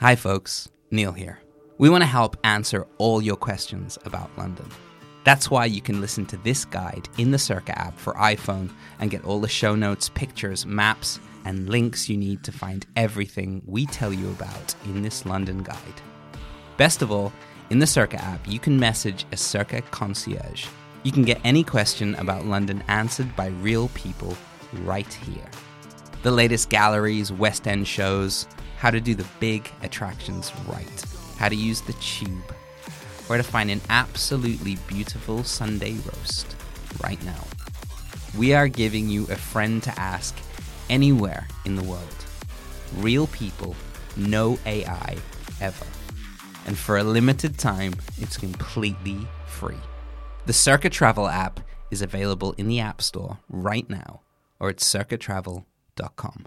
Hi, folks. Neil here. We want to help answer all your questions about London. That's why you can listen to this guide in the Cerca app for iPhone and get all the show notes, pictures, maps, and links you need to find everything we tell you about in this London guide. Best of all, in the Cerca app, you can message a Cerca concierge. You can get any question about London answered by real people right here. The latest galleries, West End shows, how to do the big attractions right, how to use the tube, where to find an absolutely beautiful Sunday roast right now. We are giving you a friend to ask anywhere in the world. Real people, no AI ever. And for a limited time, it's completely free. The Cerca Travel app is available in the App Store right now or at cercatravel.com.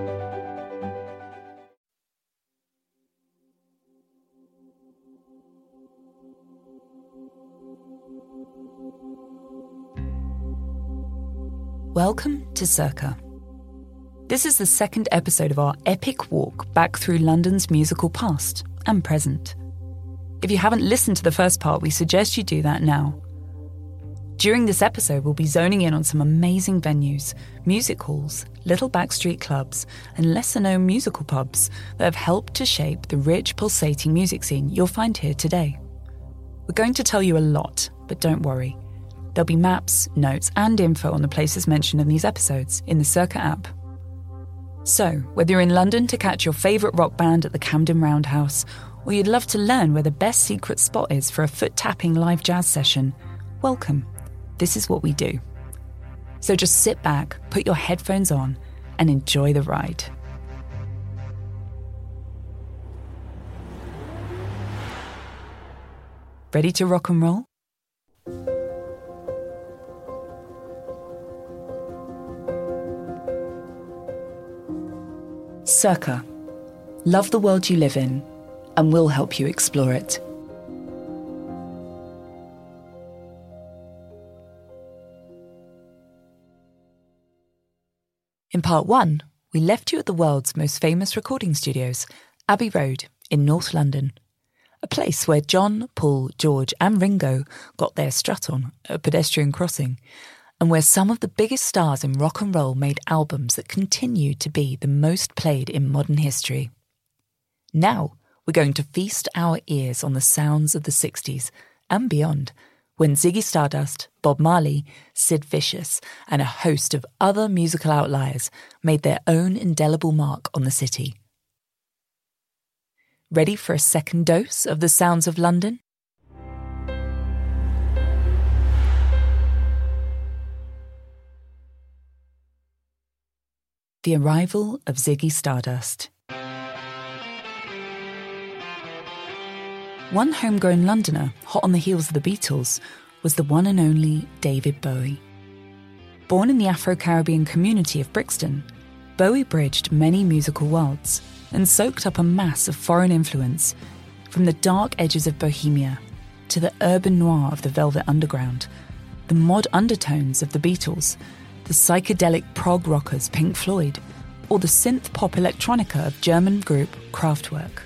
Welcome to Cerca. This is the second episode of our epic walk back through London's musical past and present. If you haven't listened to the first part, we suggest you do that now. During this episode, we'll be zoning in on some amazing venues, music halls, little backstreet clubs, and lesser known musical pubs that have helped to shape the rich, pulsating music scene you'll find here today. We're going to tell you a lot, but don't worry. There'll be maps, notes, and info on the places mentioned in these episodes in the Cerca app. So, whether you're in London to catch your favourite rock band at the Camden Roundhouse, or you'd love to learn where the best secret spot is for a foot tapping live jazz session, welcome. This is what we do. So just sit back, put your headphones on, and enjoy the ride. Ready to rock and roll? Cerca. Love the world you live in, and we'll help you explore it. In part one, we left you at the world's most famous recording studios, Abbey Road in North London, a place where John, Paul, George, and Ringo got their strut on at a pedestrian crossing, and where some of the biggest stars in rock and roll made albums that continue to be the most played in modern history. Now, we're going to feast our ears on the sounds of the 60s and beyond when Ziggy Stardust, Bob Marley, Sid Vicious, and a host of other musical outliers made their own indelible mark on the city. Ready for a second dose of the sounds of London? The arrival of Ziggy Stardust. One homegrown Londoner, hot on the heels of the Beatles, was the one and only David Bowie. Born in the Afro Caribbean community of Brixton, Bowie bridged many musical worlds and soaked up a mass of foreign influence, from the dark edges of Bohemia to the urban noir of the Velvet Underground, the mod undertones of the Beatles the psychedelic prog rockers Pink Floyd, or the synth pop electronica of German group Kraftwerk.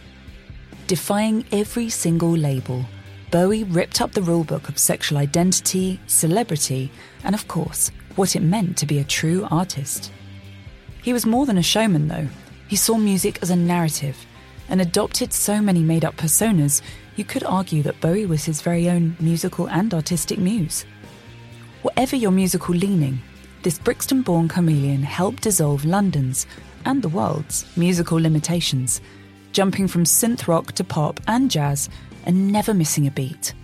Defying every single label, Bowie ripped up the rulebook of sexual identity, celebrity, and of course, what it meant to be a true artist. He was more than a showman, though. He saw music as a narrative and adopted so many made up personas, you could argue that Bowie was his very own musical and artistic muse. Whatever your musical leaning, this Brixton born chameleon helped dissolve London's and the world's musical limitations, jumping from synth rock to pop and jazz and never missing a beat.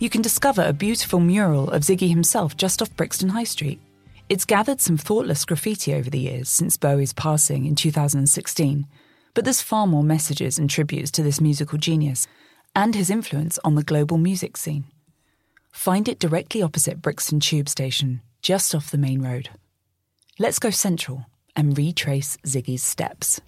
You can discover a beautiful mural of Ziggy himself just off Brixton High Street. It's gathered some thoughtless graffiti over the years since Bowie's passing in 2016, But there's far more messages and tributes to this musical genius and his influence on the global music scene. Find it directly opposite Brixton Tube Station, just off the main road. Let's go central and retrace Ziggy's steps.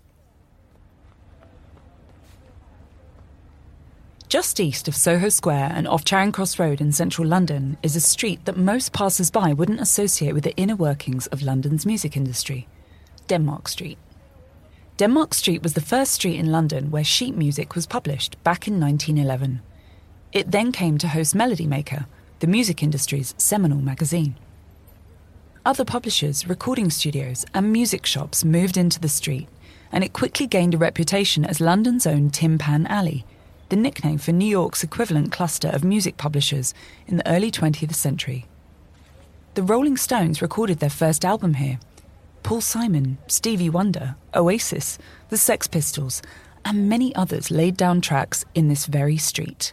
Just east of Soho Square and off Charing Cross Road in central London is a street that most passers by wouldn't associate with the inner workings of London's music industry Denmark Street. Denmark Street was the first street in London where sheet music was published back in 1911. It then came to host Melody Maker, the music industry's seminal magazine. Other publishers, recording studios, and music shops moved into the street, and it quickly gained a reputation as London's own Tin Pan Alley the nickname for New York's equivalent cluster of music publishers in the early 20th century. The Rolling Stones recorded their first album here. Paul Simon, Stevie Wonder, Oasis, the Sex Pistols, and many others laid down tracks in this very street.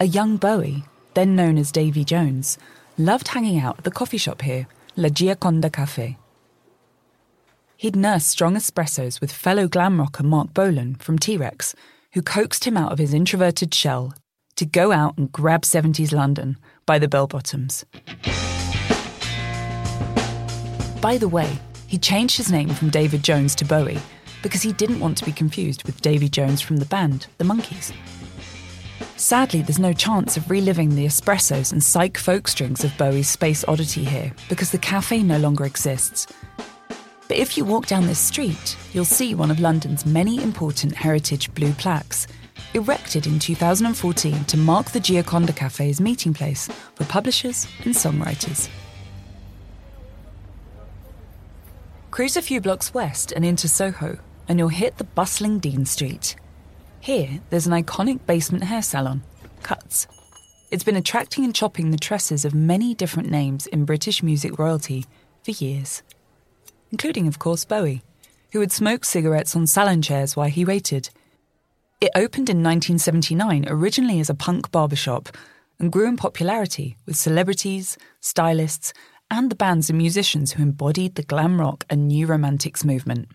A young Bowie, then known as Davy Jones, loved hanging out at the coffee shop here, La Gioconda Cafe. He'd nursed strong espressos with fellow glam rocker Marc Bolan from T Rex, who coaxed him out of his introverted shell to go out and grab 70s London by the bell bottoms. By the way, he changed his name from David Jones to Bowie because he didn't want to be confused with Davy Jones from the band, The Monkees. Sadly, there's no chance of reliving the espressos and psych folk strings of Bowie's Space Oddity here because the cafe no longer exists but if you walk down this street, you'll see one of London's many important heritage blue plaques, erected in 2014 to mark the Gioconda Cafe's meeting place for publishers and songwriters. Cruise a few blocks west and into Soho, and you'll hit the bustling Dean Street. Here, there's an iconic basement hair salon, Cuts. It's been attracting and chopping the tresses of many different names in British music royalty for years including, of course, Bowie, who would smoke cigarettes on salon chairs while he waited. It opened in 1979 originally as a punk barbershop and grew in popularity with celebrities, stylists, and the bands and musicians who embodied the glam rock and new romantics movement.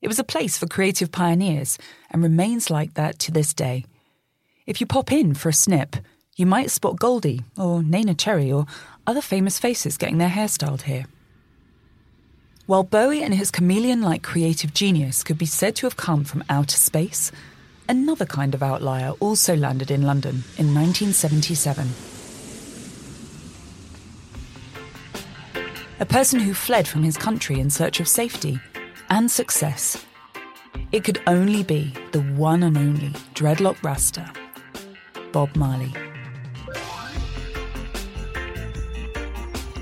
It was a place for creative pioneers and remains like that to this day. If you pop in for a snip, you might spot Goldie or Neneh Cherry or other famous faces getting their hair styled here. While Bowie and his chameleon like creative genius could be said to have come from outer space, another kind of outlier also landed in London in 1977. A person who fled from his country in search of safety and success. It could only be the one and only dreadlock Rasta, Bob Marley.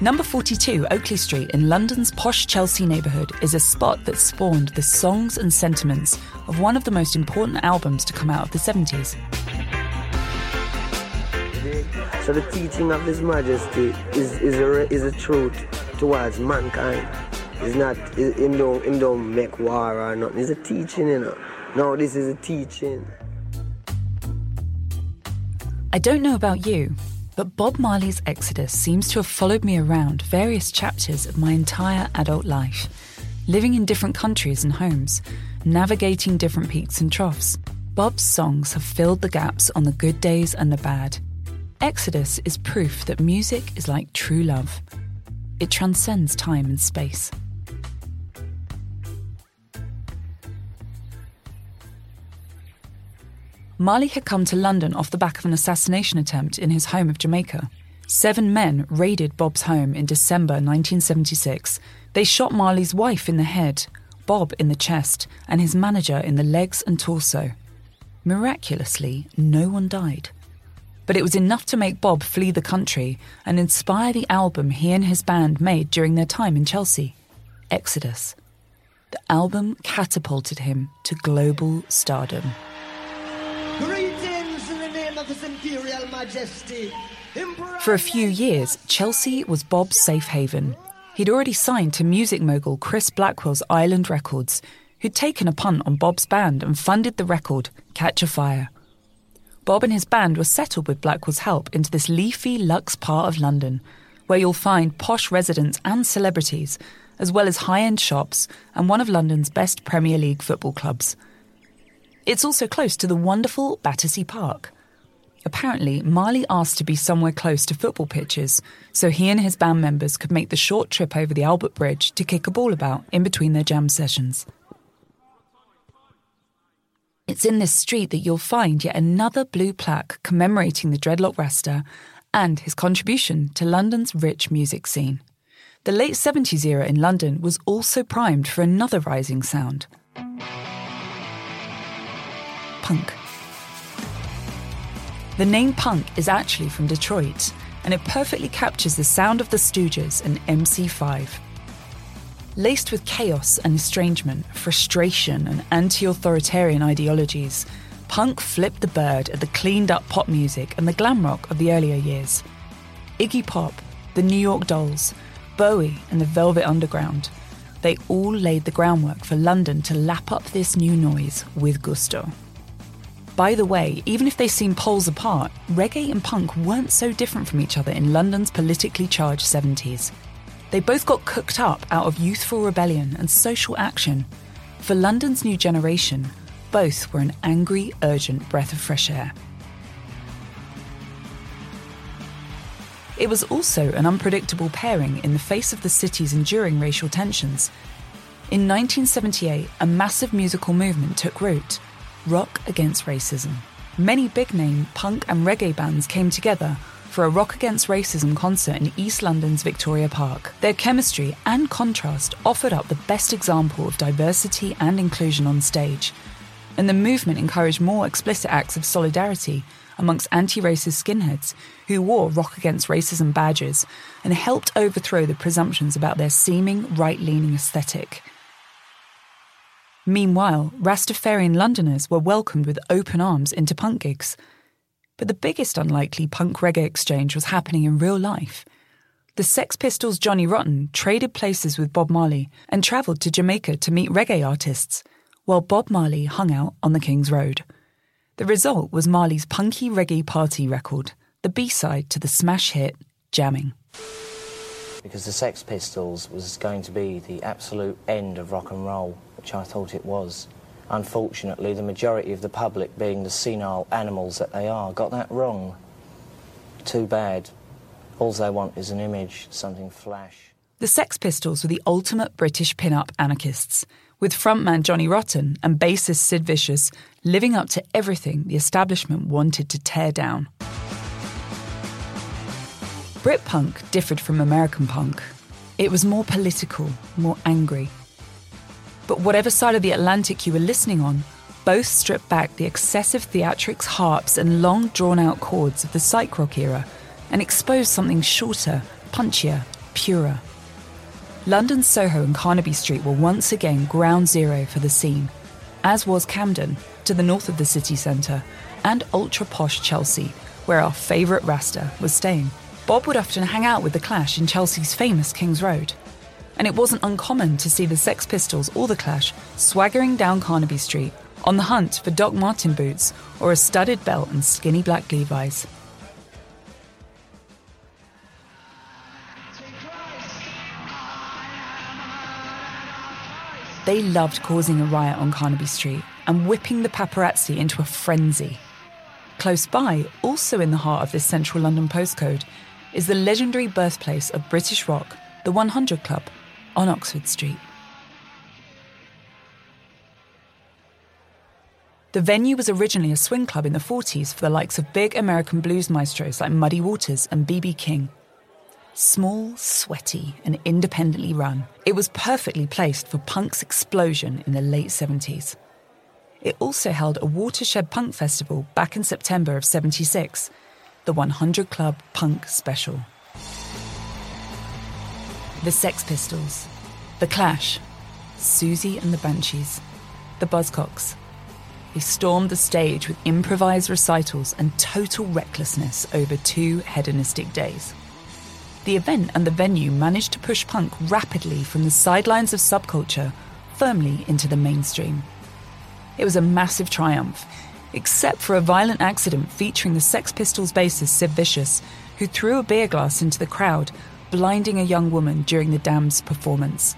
Number 42, Oakley Street, in London's posh Chelsea neighbourhood, is a spot that spawned the songs and sentiments of one of the most important albums to come out of the 70s. So the teaching of His Majesty is, is, a, is a truth towards mankind. It's not, him don't, him don't make war or nothing. It's a teaching, you know. No, this is a teaching. I don't know about you, but Bob Marley's Exodus seems to have followed me around various chapters of my entire adult life, living in different countries and homes, navigating different peaks and troughs. Bob's songs have filled the gaps on the good days and the bad. Exodus is proof that music is like true love. It transcends time and space. Marley had come to London off the back of an assassination attempt in his home of Jamaica. Seven men raided Bob's home in December 1976. They shot Marley's wife in the head, Bob in the chest, and his manager in the legs and torso. Miraculously, no one died. But it was enough to make Bob flee the country and inspire the album he and his band made during their time in Chelsea Exodus. The album catapulted him to global stardom. Of His Imperial Majesty. For a few years, Chelsea was Bob's safe haven. He'd already signed to music mogul Chris Blackwell's Island Records, who'd taken a punt on Bob's band and funded the record, Catch a Fire. Bob and his band were settled with Blackwell's help into this leafy, luxe part of London, where you'll find posh residents and celebrities, as well as high end shops and one of London's best Premier League football clubs. It's also close to the wonderful Battersea Park. Apparently, Marley asked to be somewhere close to football pitches so he and his band members could make the short trip over the Albert Bridge to kick a ball about in between their jam sessions. It's in this street that you'll find yet another blue plaque commemorating the Dreadlock Rasta and his contribution to London's rich music scene. The late 70s era in London was also primed for another rising sound punk. The name punk is actually from Detroit, and it perfectly captures the sound of the Stooges and MC5. Laced with chaos and estrangement, frustration, and anti authoritarian ideologies, punk flipped the bird at the cleaned up pop music and the glam rock of the earlier years. Iggy Pop, the New York Dolls, Bowie, and the Velvet Underground. They all laid the groundwork for London to lap up this new noise with gusto. By the way, even if they seem poles apart, reggae and punk weren't so different from each other in London's politically charged 70s. They both got cooked up out of youthful rebellion and social action. For London's new generation, both were an angry, urgent breath of fresh air. It was also an unpredictable pairing in the face of the city's enduring racial tensions. In 1978, a massive musical movement took root rock against racism. Many big name punk and reggae bands came together for a Rock Against Racism concert in East London's Victoria Park. Their chemistry and contrast offered up the best example of diversity and inclusion on stage. And the movement encouraged more explicit acts of solidarity amongst anti racist skinheads who wore Rock Against Racism badges and helped overthrow the presumptions about their seeming right leaning aesthetic. Meanwhile, Rastafarian Londoners were welcomed with open arms into punk gigs. But the biggest unlikely punk reggae exchange was happening in real life. The Sex Pistols' Johnny Rotten traded places with Bob Marley and travelled to Jamaica to meet reggae artists, while Bob Marley hung out on the King's Road. The result was Marley's punky reggae party record, the B side to the smash hit Jamming. Because the Sex Pistols was going to be the absolute end of rock and roll, which I thought it was. Unfortunately, the majority of the public, being the senile animals that they are, got that wrong. Too bad. All they want is an image, something flash. The Sex Pistols were the ultimate British pin-up anarchists, with frontman Johnny Rotten and bassist Sid Vicious living up to everything the establishment wanted to tear down. Britpunk differed from American punk. It was more political, more angry, but whatever side of the Atlantic you were listening on, both stripped back the excessive theatrics harps and long drawn out chords of the psych rock era and exposed something shorter, punchier, purer. London's Soho and Carnaby Street were once again ground zero for the scene, as was Camden, to the north of the city centre, and ultra posh Chelsea, where our favourite Rasta was staying. Bob would often hang out with The Clash in Chelsea's famous King's Road and it wasn't uncommon to see the Sex Pistols or The Clash swaggering down Carnaby Street on the hunt for Doc Martens boots or a studded belt and skinny black Levi's. They loved causing a riot on Carnaby Street and whipping the paparazzi into a frenzy. Close by, also in the heart of this central London postcode, is the legendary birthplace of British rock, the 100 Club, on Oxford Street. The venue was originally a swing club in the 40s for the likes of big American blues maestros like Muddy Waters and B.B. King. Small, sweaty, and independently run, it was perfectly placed for punk's explosion in the late 70s. It also held a watershed punk festival back in September of 76, the 100 Club Punk Special. The Sex Pistols, The Clash, Siouxsie and the Banshees, The Buzzcocks. They stormed the stage with improvised recitals and total recklessness over two hedonistic days. The event and the venue managed to push punk rapidly from the sidelines of subculture firmly into the mainstream. It was a massive triumph, except for a violent accident featuring the Sex Pistols bassist Sid Vicious, who threw a beer glass into the crowd blinding a young woman during the Damned's performance.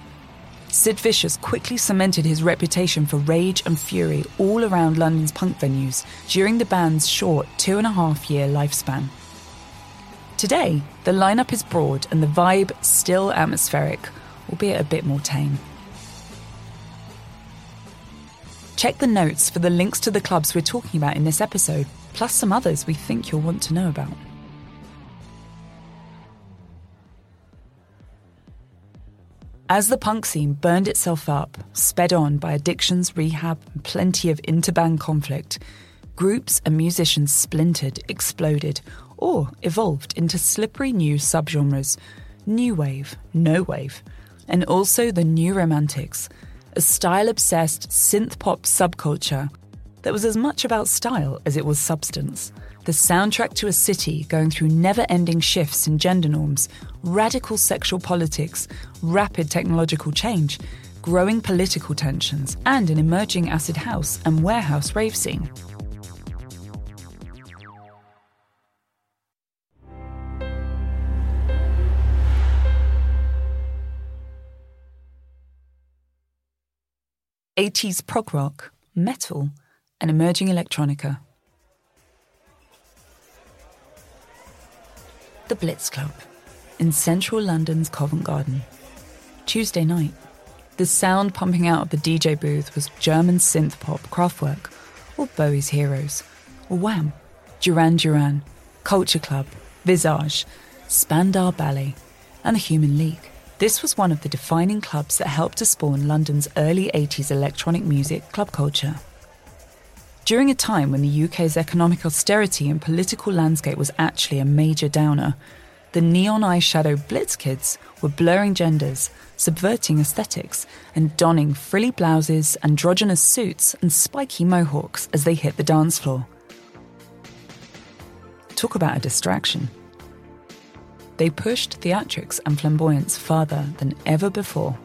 Sid Vicious quickly cemented his reputation for rage and fury all around London's punk venues during the band's short two and a half year lifespan. Today, the lineup is broad and the vibe still atmospheric, albeit a bit more tame. Check the notes for the links to the clubs we're talking about in this episode, plus some others we think you'll want to know about. As the punk scene burned itself up, sped on by addictions, rehab, and plenty of interband conflict, groups and musicians splintered, exploded, or evolved into slippery new subgenres. New wave, no wave, and also the new romantics. A style obsessed synth pop subculture that was as much about style as it was substance. The soundtrack to a city going through never ending shifts in gender norms, radical sexual politics, rapid technological change, growing political tensions, and an emerging acid house and warehouse rave scene. 80s prog rock, metal, and emerging electronica. The Blitz Club in central London's Covent Garden. Tuesday night. The sound pumping out of the DJ booth was German synth pop Kraftwerk, or Bowie's Heroes, or Wham, Duran Duran, Culture Club, Visage, Spandau Ballet, and the Human League. This was one of the defining clubs that helped to spawn London's early 80s electronic music club culture. During a time when the UK's economic austerity and political landscape was actually a major downer, the neon eyeshadow Blitz kids were blurring genders, subverting aesthetics, and donning frilly blouses, androgynous suits, and spiky mohawks as they hit the dance floor. Talk about a distraction they pushed theatrics and flamboyance farther than ever before.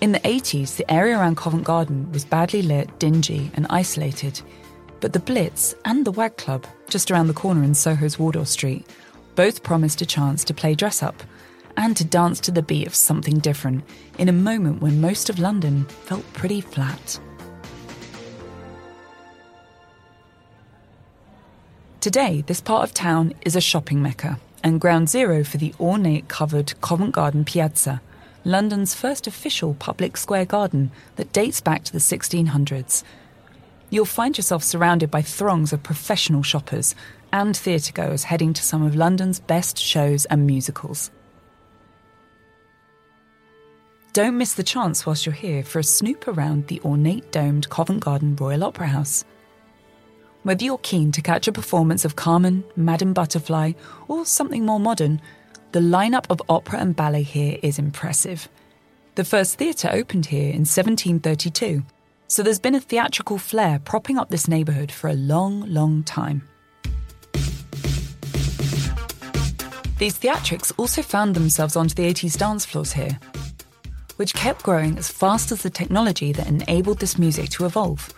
In the 80s, the area around Covent Garden was badly lit, dingy, and isolated. But the Blitz and the Wag Club, just around the corner in Soho's Wardour Street, both promised a chance to play dress up and to dance to the beat of something different in a moment when most of London felt pretty flat. Today, this part of town is a shopping mecca and ground zero for the ornate covered Covent Garden Piazza, London's first official public square garden that dates back to the 1600s. You'll find yourself surrounded by throngs of professional shoppers and theatregoers heading to some of London's best shows and musicals. Don't miss the chance whilst you're here for a snoop around the ornate domed Covent Garden Royal Opera House. Whether you're keen to catch a performance of Carmen, Madame Butterfly, or something more modern, the lineup of opera and ballet here is impressive. The first theatre opened here in 1732, so there's been a theatrical flair propping up this neighbourhood for a long, long time. These theatrics also found themselves onto the 80s dance floors here, which kept growing as fast as the technology that enabled this music to evolve.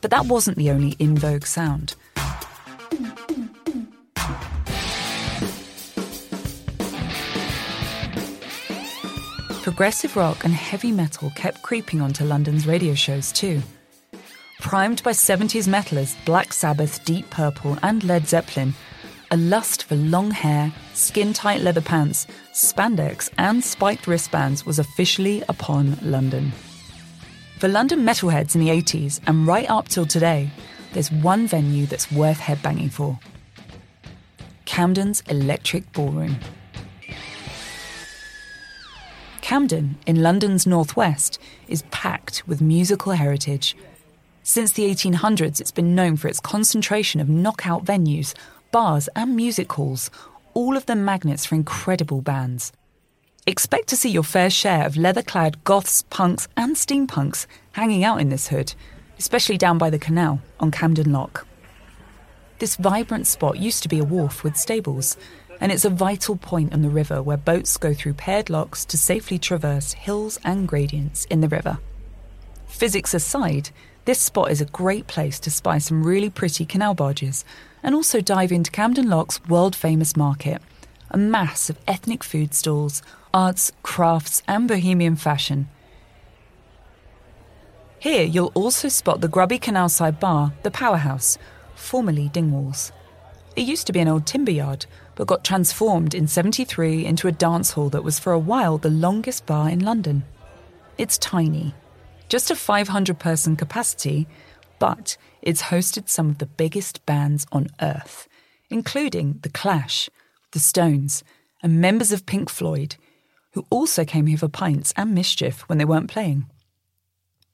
But that wasn't the only in vogue sound. Progressive rock and heavy metal kept creeping onto London's radio shows too. Primed by 70s metalers Black Sabbath, Deep Purple, and Led Zeppelin, a lust for long hair, skin tight leather pants, spandex, and spiked wristbands was officially upon London. For London metalheads in the 80s and right up till today, there's one venue that's worth headbanging for Camden's Electric Ballroom. Camden, in London's northwest, is packed with musical heritage. Since the 1800s, it's been known for its concentration of knockout venues, bars, and music halls, all of them magnets for incredible bands. Expect to see your fair share of leather clad goths, punks, and steampunks hanging out in this hood, especially down by the canal on Camden Lock. This vibrant spot used to be a wharf with stables, and it's a vital point on the river where boats go through paired locks to safely traverse hills and gradients in the river. Physics aside, this spot is a great place to spy some really pretty canal barges and also dive into Camden Lock's world famous market, a mass of ethnic food stalls, arts, crafts, and bohemian fashion. Here, you'll also spot the grubby canalside bar, the Powerhouse, formerly Dingwalls. It used to be an old timber yard, but got transformed in 73 into a dance hall that was for a while the longest bar in London. It's tiny, just a 500 person capacity, but it's hosted some of the biggest bands on earth, including The Clash, The Stones, and members of Pink Floyd, who also came here for pints and mischief when they weren't playing.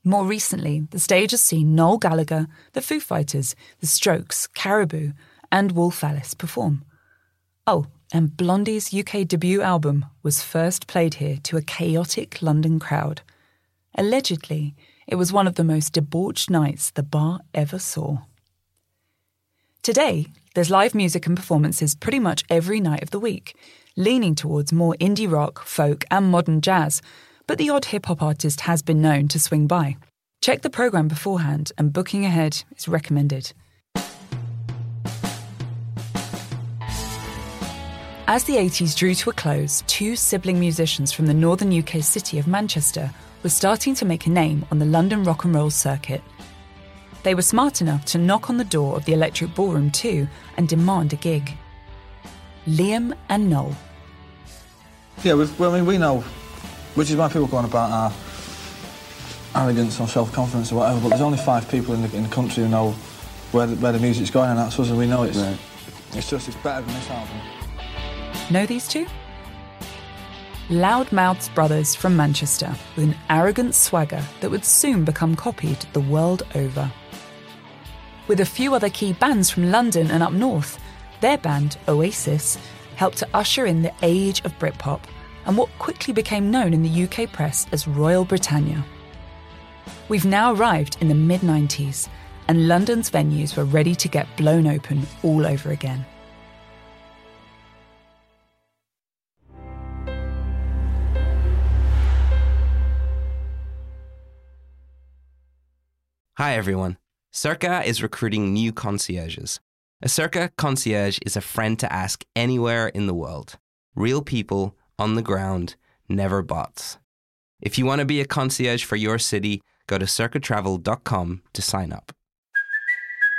More recently, the stage has seen Noel Gallagher, the Foo Fighters, The Strokes, Caribou, and Wolf Alice perform. Oh, and Blondie's UK debut album was first played here to a chaotic London crowd. Allegedly, it was one of the most debauched nights the bar ever saw. Today, there's live music and performances pretty much every night of the week, leaning towards more indie rock, folk, and modern jazz, but the odd hip hop artist has been known to swing by. Check the programme beforehand, and booking ahead is recommended. As the 80s drew to a close, two sibling musicians from the northern UK city of Manchester were starting to make a name on the London rock and roll circuit. They were smart enough to knock on the door of the Electric Ballroom too and demand a gig. Liam and Noel. Yeah, well, I mean, we know, which is why people go on about our arrogance or self-confidence or whatever, but there's only five people in the, in the country who know where the, where the music's going, and that's us, and we know it's, right. it's just it's better than this album. Know these two? Loudmouths brothers from Manchester with an arrogant swagger that would soon become copied the world over. With a few other key bands from London and up north, their band, Oasis, helped to usher in the age of Britpop and what quickly became known in the UK press as Royal Britannia. We've now arrived in the mid 90s, and London's venues were ready to get blown open all over again. Hi, everyone. Cerca is recruiting new concierges. A Cerca concierge is a friend to ask anywhere in the world. Real people on the ground, never bots. If you want to be a concierge for your city, go to cercatravel.com to sign up.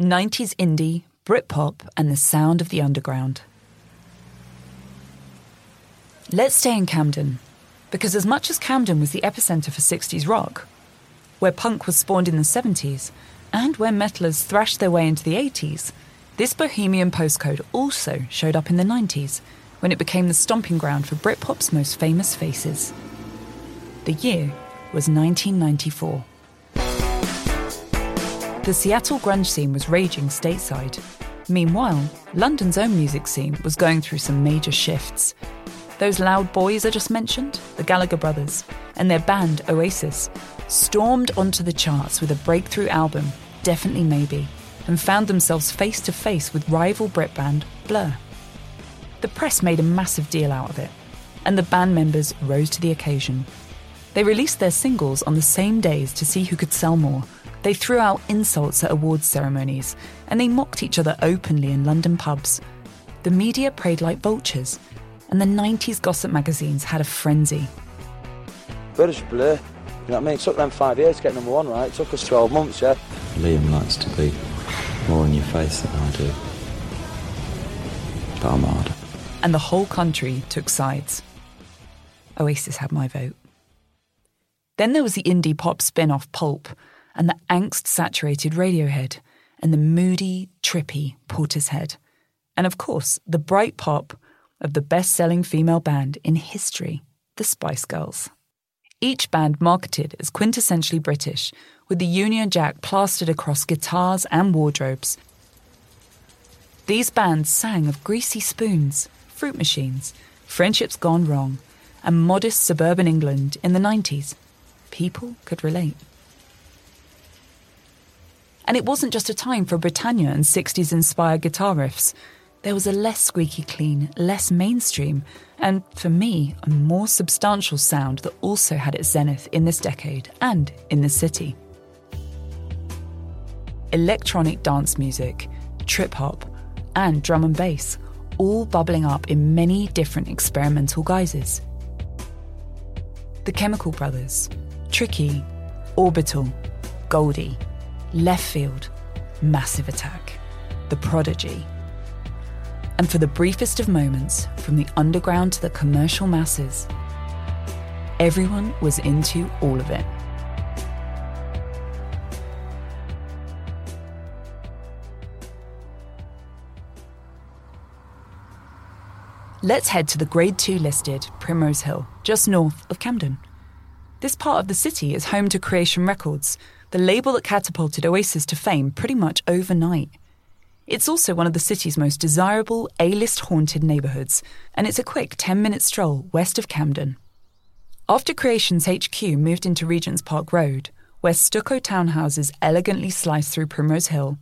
90s indie, Britpop, and the sound of the underground. Let's stay in Camden, because as much as Camden was the epicenter for 60s rock, where punk was spawned in the 70s, and where metalers thrashed their way into the 80s, this bohemian postcode also showed up in the 90s, when it became the stomping ground for Britpop's most famous faces. The year was 1994. The Seattle grunge scene was raging stateside. Meanwhile, London's own music scene was going through some major shifts. Those loud boys I just mentioned, the Gallagher brothers, and their band Oasis, stormed onto the charts with a breakthrough album, Definitely Maybe, and found themselves face to face with rival Brit band Blur. The press made a massive deal out of it, and the band members rose to the occasion. They released their singles on the same days to see who could sell more they threw out insults at awards ceremonies, and they mocked each other openly in London pubs. The media preyed like vultures, and the 90s gossip magazines had a frenzy. British Blur, you know what I mean? It took them five years to get number one, right? It took us 12 months, yeah? Liam likes to be more in your face than I do. But I'm hard. And the whole country took sides. Oasis had my vote. Then there was the indie pop spin off Pulp, and the angst saturated Radiohead, and the moody, trippy Portishead. And of course, the bright pop of the best selling female band in history, the Spice Girls. Each band marketed as quintessentially British, with the Union Jack plastered across guitars and wardrobes. These bands sang of greasy spoons, fruit machines, friendships gone wrong, and modest suburban England in the 90s, people could relate. And it wasn't just a time for Britannia and 60s inspired guitar riffs. There was a less squeaky clean, less mainstream, and for me, a more substantial sound that also had its zenith in this decade and in the city. Electronic dance music, trip hop, and drum and bass, all bubbling up in many different experimental guises. The Chemical Brothers, Tricky, Orbital, Goldie, Leftfield, Massive Attack, The Prodigy. And for the briefest of moments, from the underground to the commercial masses, everyone was into all of it. Let's head to the Grade 2 listed Primrose Hill, just north of Camden. This part of the city is home to Creation Records, the label that catapulted Oasis to fame pretty much overnight. It's also one of the city's most desirable A list haunted neighbourhoods, and it's a quick 10 minute stroll west of Camden. After Creation's HQ moved into Regent's Park Road, where stucco townhouses elegantly slice through Primrose Hill,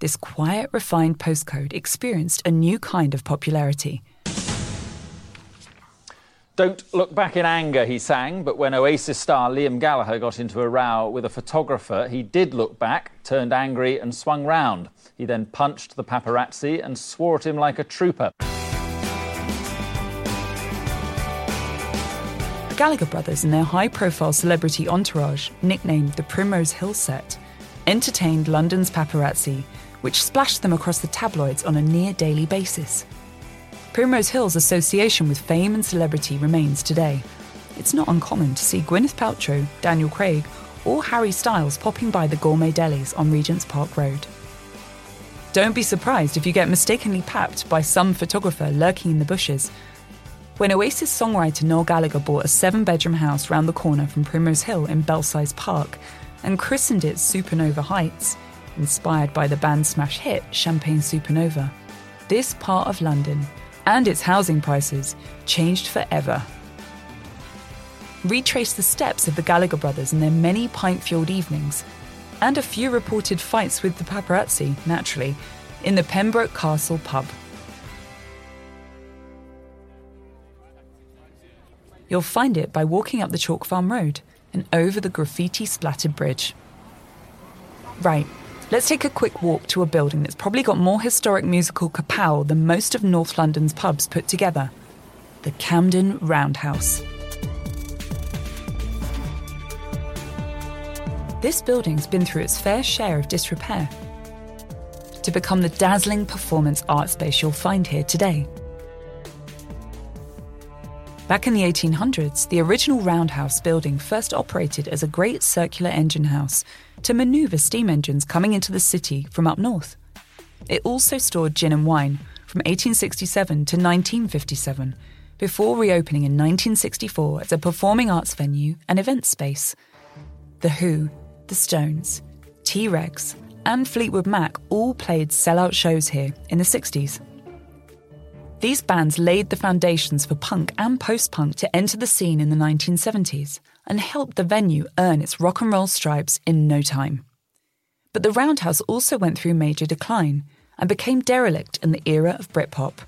this quiet, refined postcode experienced a new kind of popularity. Don't look back in anger, he sang, but when Oasis star Liam Gallagher got into a row with a photographer, he did look back, turned angry, and swung round. He then punched the paparazzi and swore at him like a trooper. The Gallagher brothers and their high profile celebrity entourage, nicknamed the Primrose Hill Set, entertained London's paparazzi, which splashed them across the tabloids on a near daily basis. Primrose Hill's association with fame and celebrity remains today. It's not uncommon to see Gwyneth Paltrow, Daniel Craig, or Harry Styles popping by the gourmet delis on Regent's Park Road. Don't be surprised if you get mistakenly papped by some photographer lurking in the bushes. When Oasis songwriter Noel Gallagher bought a seven bedroom house round the corner from Primrose Hill in Belsize Park and christened it Supernova Heights, inspired by the band's smash hit Champagne Supernova, this part of London and its housing prices changed forever. Retrace the steps of the Gallagher brothers and their many pint fueled evenings, and a few reported fights with the paparazzi, naturally, in the Pembroke Castle pub. You'll find it by walking up the Chalk Farm Road and over the graffiti splattered bridge. Right, Let's take a quick walk to a building that's probably got more historic musical kapow than most of North London's pubs put together the Camden Roundhouse. This building's been through its fair share of disrepair to become the dazzling performance art space you'll find here today. Back in the 1800s, the original roundhouse building first operated as a great circular engine house to manoeuvre steam engines coming into the city from up north. It also stored gin and wine from 1867 to 1957, before reopening in 1964 as a performing arts venue and event space. The Who, The Stones, T Rex, and Fleetwood Mac all played sellout shows here in the 60s. These bands laid the foundations for punk and post punk to enter the scene in the 1970s and helped the venue earn its rock and roll stripes in no time. But the Roundhouse also went through major decline and became derelict in the era of Britpop.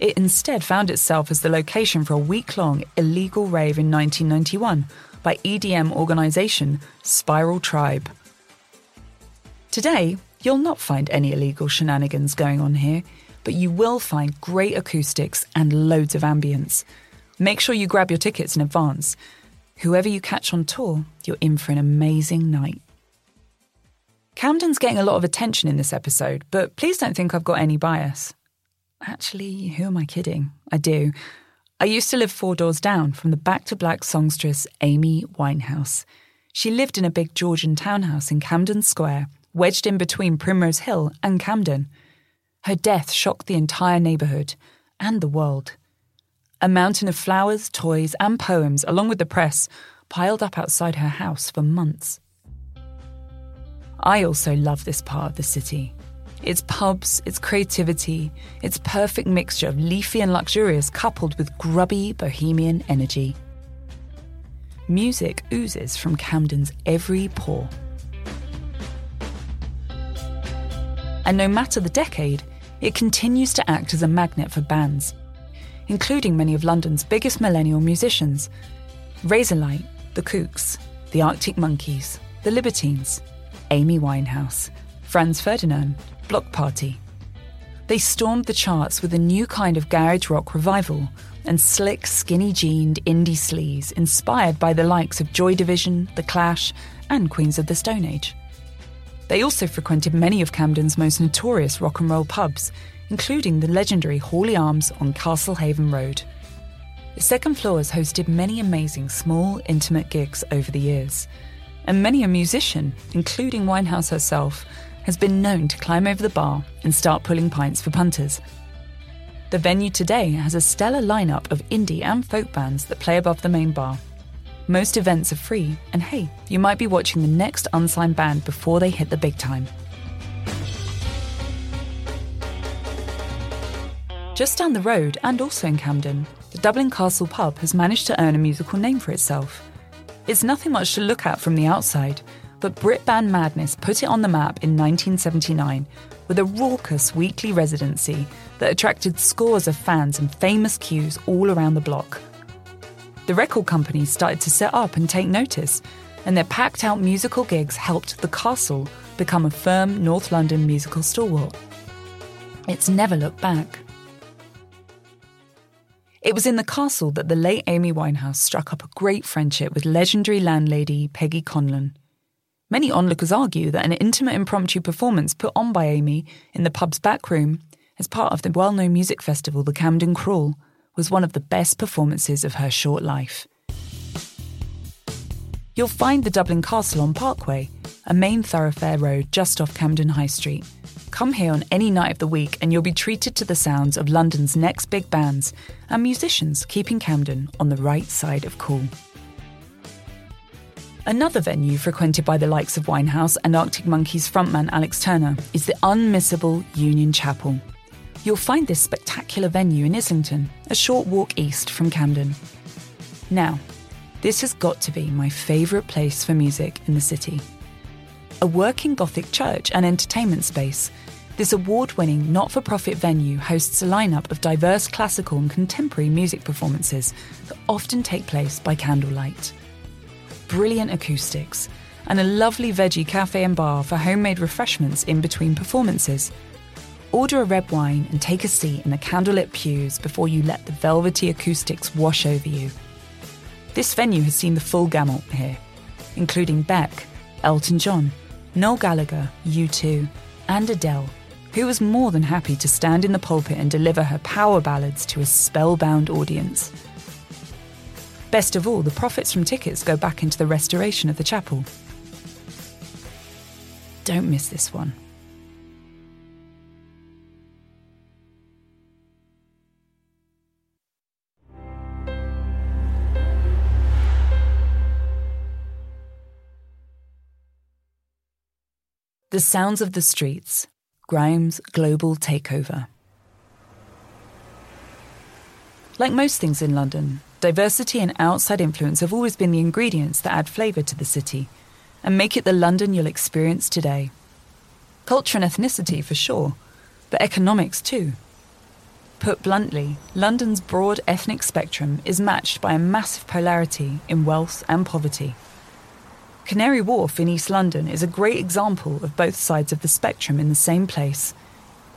It instead found itself as the location for a week long illegal rave in 1991 by EDM organisation Spiral Tribe. Today, you'll not find any illegal shenanigans going on here but you will find great acoustics and loads of ambience. Make sure you grab your tickets in advance. Whoever you catch on tour, you're in for an amazing night. Camden's getting a lot of attention in this episode, but please don't think I've got any bias. Actually, who am I kidding? I do. I used to live four doors down from the back to black songstress Amy Winehouse. She lived in a big Georgian townhouse in Camden Square, wedged in between Primrose Hill and Camden. Her death shocked the entire neighbourhood and the world. A mountain of flowers, toys, and poems, along with the press, piled up outside her house for months. I also love this part of the city. Its pubs, its creativity, its perfect mixture of leafy and luxurious coupled with grubby bohemian energy. Music oozes from Camden's every pore. And no matter the decade, it continues to act as a magnet for bands, including many of London's biggest millennial musicians Razorlight, The Kooks, The Arctic Monkeys, The Libertines, Amy Winehouse, Franz Ferdinand, Bloc Party. They stormed the charts with a new kind of garage rock revival and slick, skinny jeaned indie sleaze inspired by the likes of Joy Division, The Clash, and Queens of the Stone Age. They also frequented many of Camden's most notorious rock and roll pubs, including the legendary Hawley Arms on Castlehaven Road. The second floor has hosted many amazing small, intimate gigs over the years, and many a musician, including Winehouse herself, has been known to climb over the bar and start pulling pints for punters. The venue today has a stellar lineup of indie and folk bands that play above the main bar. Most events are free, and hey, you might be watching the next unsigned band before they hit the big time. Just down the road, and also in Camden, the Dublin Castle pub has managed to earn a musical name for itself. It's nothing much to look at from the outside, but Brit Band Madness put it on the map in 1979 with a raucous weekly residency that attracted scores of fans and famous queues all around the block. The record companies started to set up and take notice, and their packed out musical gigs helped the castle become a firm North London musical stalwart. It's never looked back. It was in the castle that the late Amy Winehouse struck up a great friendship with legendary landlady Peggy Conlon. Many onlookers argue that an intimate impromptu performance put on by Amy in the pub's back room as part of the well known music festival, the Camden Crawl, was one of the best performances of her short life. You'll find the Dublin Castle on Parkway, a main thoroughfare road just off Camden High Street. Come here on any night of the week and you'll be treated to the sounds of London's next big bands and musicians keeping Camden on the right side of cool. Another venue frequented by the likes of Winehouse and Arctic Monkeys frontman Alex Turner is the unmissable Union Chapel. You'll find this spectacular venue in Islington, a short walk east from Camden. Now, this has got to be my favourite place for music in the city. A working Gothic church and entertainment space, this award winning not for profit venue hosts a lineup of diverse classical and contemporary music performances that often take place by candlelight. Brilliant acoustics, and a lovely veggie cafe and bar for homemade refreshments in between performances. Order a red wine and take a seat in the candlelit pews before you let the velvety acoustics wash over you. This venue has seen the full gamut here, including Beck, Elton John, Noel Gallagher, U2, and Adele, who was more than happy to stand in the pulpit and deliver her power ballads to a spellbound audience. Best of all, the profits from tickets go back into the restoration of the chapel. Don't miss this one. The Sounds of the Streets Grime's Global Takeover. Like most things in London, diversity and outside influence have always been the ingredients that add flavour to the city and make it the London you'll experience today. Culture and ethnicity, for sure, but economics too. Put bluntly, London's broad ethnic spectrum is matched by a massive polarity in wealth and poverty. Canary Wharf in East London is a great example of both sides of the spectrum in the same place.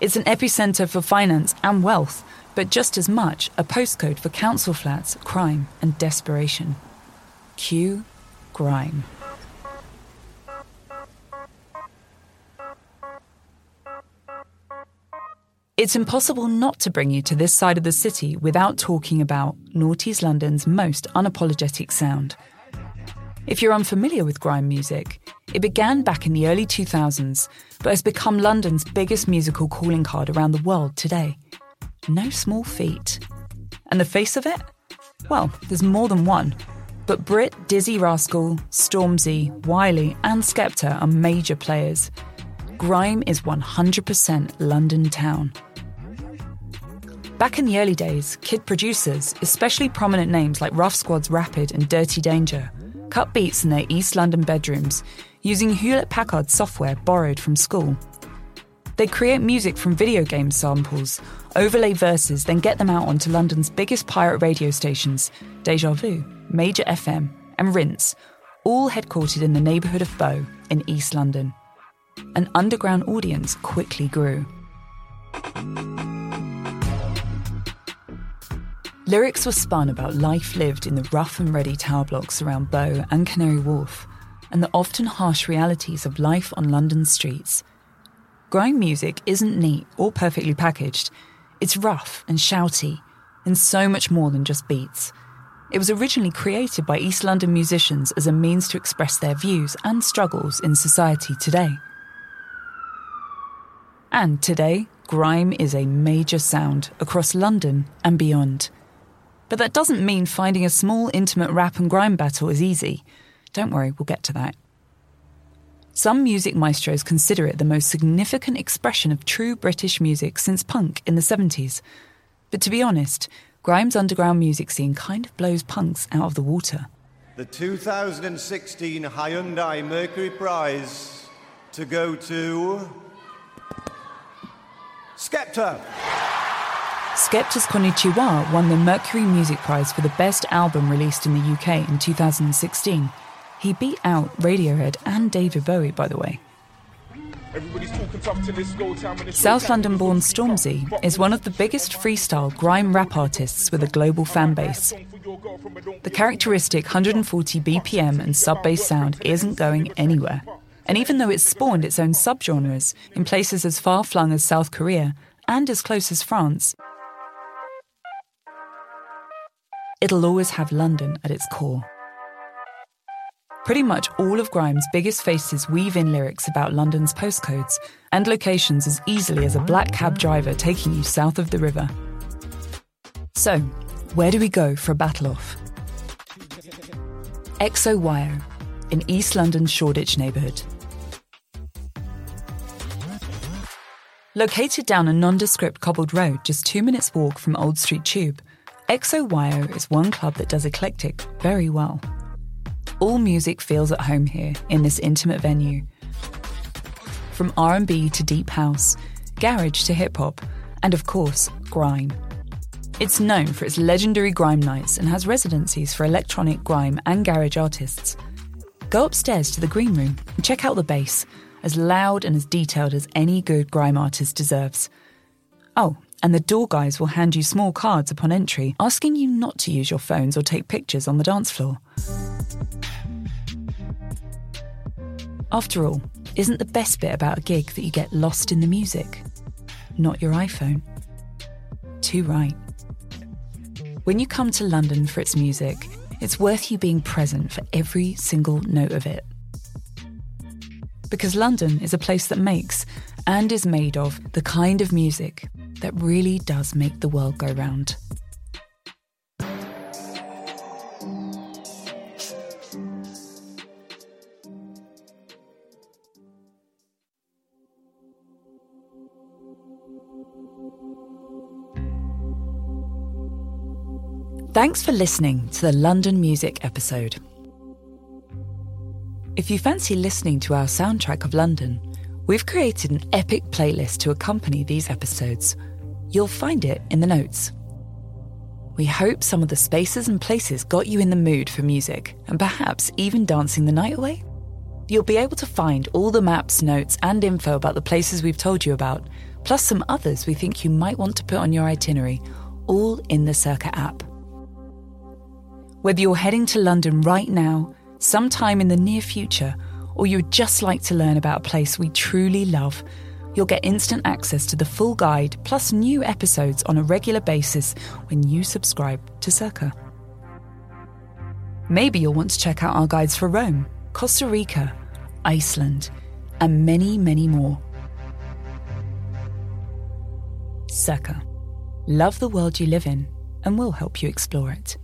It's an epicentre for finance and wealth, but just as much a postcode for council flats, crime, and desperation. Q. Grime. It's impossible not to bring you to this side of the city without talking about Naughty's London's most unapologetic sound. If you're unfamiliar with grime music, it began back in the early 2000s, but has become London's biggest musical calling card around the world today. No small feat. And the face of it? Well, there's more than one. But Brit, Dizzee Rascal, Stormzy, Wiley, and Skepta are major players. grime is 100% London town. Back in the early days, kid producers, especially prominent names like Ruff Sqwad's Rapid and Dirty Danger, cut beats in their East London bedrooms using Hewlett Packard software borrowed from school. They create music from video game samples, overlay verses, then get them out onto London's biggest pirate radio stations Deja Vu, Major FM, and Rinse, all headquartered in the neighbourhood of Bow in East London. An underground audience quickly grew. Lyrics were spun about life lived in the rough and ready tower blocks around Bow and Canary Wharf, and the often harsh realities of life on London's streets. Grime music isn't neat or perfectly packaged. It's rough and shouty, and so much more than just beats. It was originally created by East London musicians as a means to express their views and struggles in society today. And today, grime is a major sound across London and beyond. But that doesn't mean finding a small, intimate rap and grime battle is easy. Don't worry, we'll get to that. Some music maestros consider it the most significant expression of true British music since punk in the 70s. But to be honest, Grime's underground music scene kind of blows punks out of the water. The 2016 Hyundai Mercury Prize to go to. Skepta! Skepta's Konnichiwa won the Mercury Music Prize for the best album released in the UK in 2016. He beat out Radiohead and David Bowie, by the way. South London born Stormzy is one of the biggest freestyle grime rap artists with a global fan base. The characteristic 140 BPM and sub bass sound isn't going anywhere. And even though it's spawned its own subgenres in places as far flung as South Korea and as close as France, it'll always have London at its core. Pretty much all of Grime's biggest faces weave in lyrics about London's postcodes and locations as easily as a black cab driver taking you south of the river. So, where do we go for a battle off? XOYO in East London's Shoreditch neighbourhood. Located down a nondescript cobbled road just two minutes' walk from Old Street Tube, XOYO is one club that does eclectic very well. All music feels at home here in this intimate venue. From R&B to deep house, garage to hip hop, and of course, grime. It's known for its legendary grime nights and has residencies for electronic grime and garage artists. Go upstairs to the green room and check out the bass, as loud and as detailed as any good grime artist deserves. Oh, and the door guys will hand you small cards upon entry asking you not to use your phones or take pictures on the dance floor. After all, isn't the best bit about a gig that you get lost in the music? Not your iPhone. Too right. When you come to London for its music, it's worth you being present for every single note of it. Because London is a place that makes and is made of the kind of music that really does make the world go round. Thanks for listening to the London Music episode. If you fancy listening to our soundtrack of London, we've created an epic playlist to accompany these episodes. You'll find it in the notes. We hope some of the spaces and places got you in the mood for music and perhaps even dancing the night away. You'll be able to find all the maps, notes, and info about the places we've told you about, plus some others we think you might want to put on your itinerary, all in the Cerca app. Whether you're heading to London right now, sometime in the near future, or you'd just like to learn about a place we truly love, you'll get instant access to the full guide plus new episodes on a regular basis when you subscribe to Cerca. Maybe you'll want to check out our guides for Rome, Costa Rica, Iceland, and many, many more. Cerca. Love the world you live in, and we'll help you explore it.